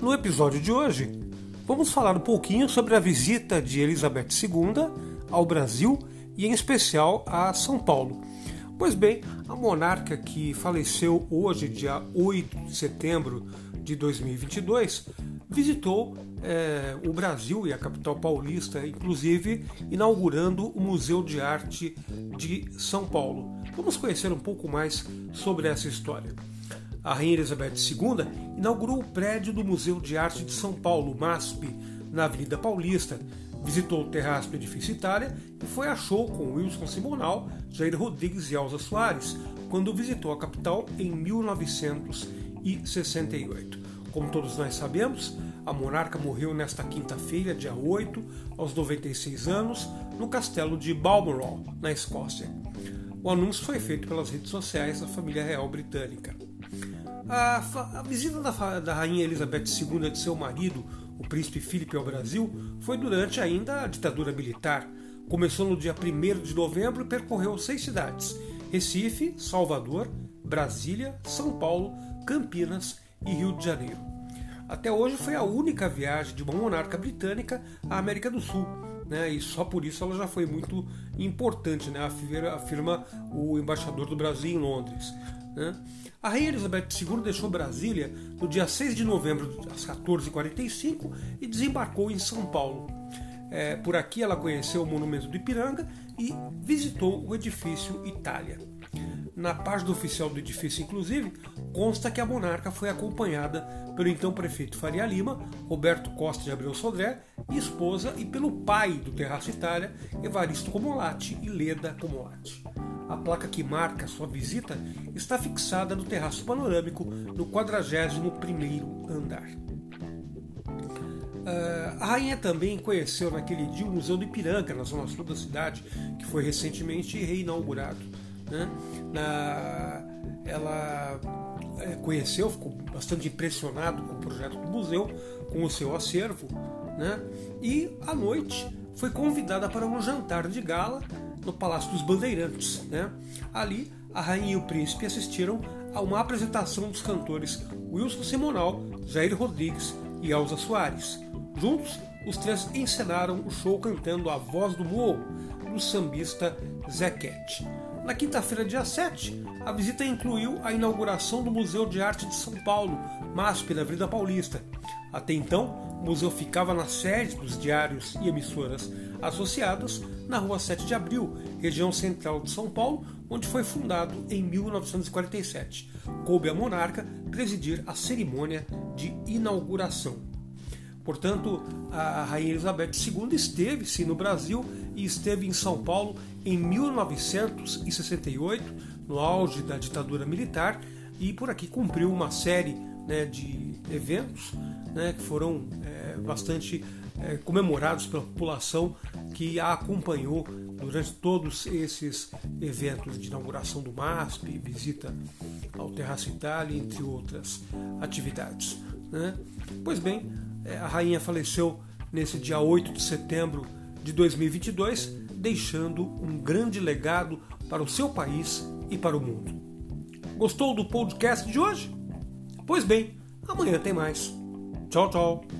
No episódio de hoje, vamos falar um pouquinho sobre a visita de Elizabeth II ao Brasil e, em especial, a São Paulo. Pois bem, a monarca que faleceu hoje, dia 8 de setembro de 2022, visitou é, o Brasil e a capital paulista, inclusive inaugurando o Museu de Arte de São Paulo. Vamos conhecer um pouco mais sobre essa história. A Rainha Elizabeth II inaugurou o prédio do Museu de Arte de São Paulo, MASP, na Avenida Paulista, visitou o Terraço do Edifício Itália e foi a show com Wilson Simonal, Jair Rodrigues e Elza Soares, quando visitou a capital em 1968. Como todos nós sabemos, a monarca morreu nesta quinta-feira, dia 8, aos 96 anos, no castelo de Balmoral, na Escócia. O anúncio foi feito pelas redes sociais da família real britânica. A, a visita da, da, rainha Elizabeth II de seu marido, o príncipe Filipe, ao Brasil foi durante ainda a ditadura militar. Começou no dia 1 de novembro e percorreu seis cidades: Recife, Salvador, Brasília, São Paulo, Campinas e Rio de Janeiro. Até hoje foi a única viagem de uma monarca britânica à América do Sul. Né, e só por isso ela já foi muito importante, né, afirma o embaixador do Brasil em Londres. Né? A Rainha Elizabeth II deixou Brasília no dia 6 de novembro às 14h45 e desembarcou em São Paulo. É, por aqui ela conheceu o Monumento do Ipiranga e visitou o edifício Itália. Na página oficial do edifício, inclusive, consta que a monarca foi acompanhada pelo então prefeito Faria Lima, Roberto Costa de Abreu Sodré, e esposa, e pelo pai do Terraço Itália, Evaristo Comolatti e Leda Comolatti. A placa que marca sua visita está fixada no terraço panorâmico no 41º andar. Uh, a rainha também conheceu naquele dia o Museu do Ipiranga, na zona sul da cidade, que foi recentemente reinaugurado. Né? Na, ela é, conheceu, ficou bastante impressionado com o projeto do museu, com o seu acervo, né? e à noite foi convidada para um jantar de gala no Palácio dos Bandeirantes. Né? Ali, a rainha e o príncipe assistiram a uma apresentação dos cantores Wilson Simonal, Jair Rodrigues e Elza Soares. Juntos, os três encenaram o show cantando A Voz do Morro, do sambista Zequete. Na quinta-feira, dia 7, a visita incluiu a inauguração do Museu de Arte de São Paulo, MASP, na Avenida Paulista. Até então, o museu ficava na sede dos diários e emissoras associadas na rua 7 de Abril, região central de São Paulo, onde foi fundado em 1947. Coube a monarca presidir a cerimônia de inauguração. Portanto, a Rainha Elizabeth II esteve sim no Brasil e esteve em São Paulo em 1968, no auge da ditadura militar, e por aqui cumpriu uma série né, de eventos né, que foram é, bastante é, comemorados pela população que a acompanhou durante todos esses eventos de inauguração do MASP, visita ao Terraço Itália, entre outras atividades. Né? Pois bem, é, a rainha faleceu nesse dia 8 de setembro de 2022, deixando um grande legado para o seu país e para o mundo. Gostou do podcast de hoje? Pois bem, amanhã tem mais. Tchau, tchau.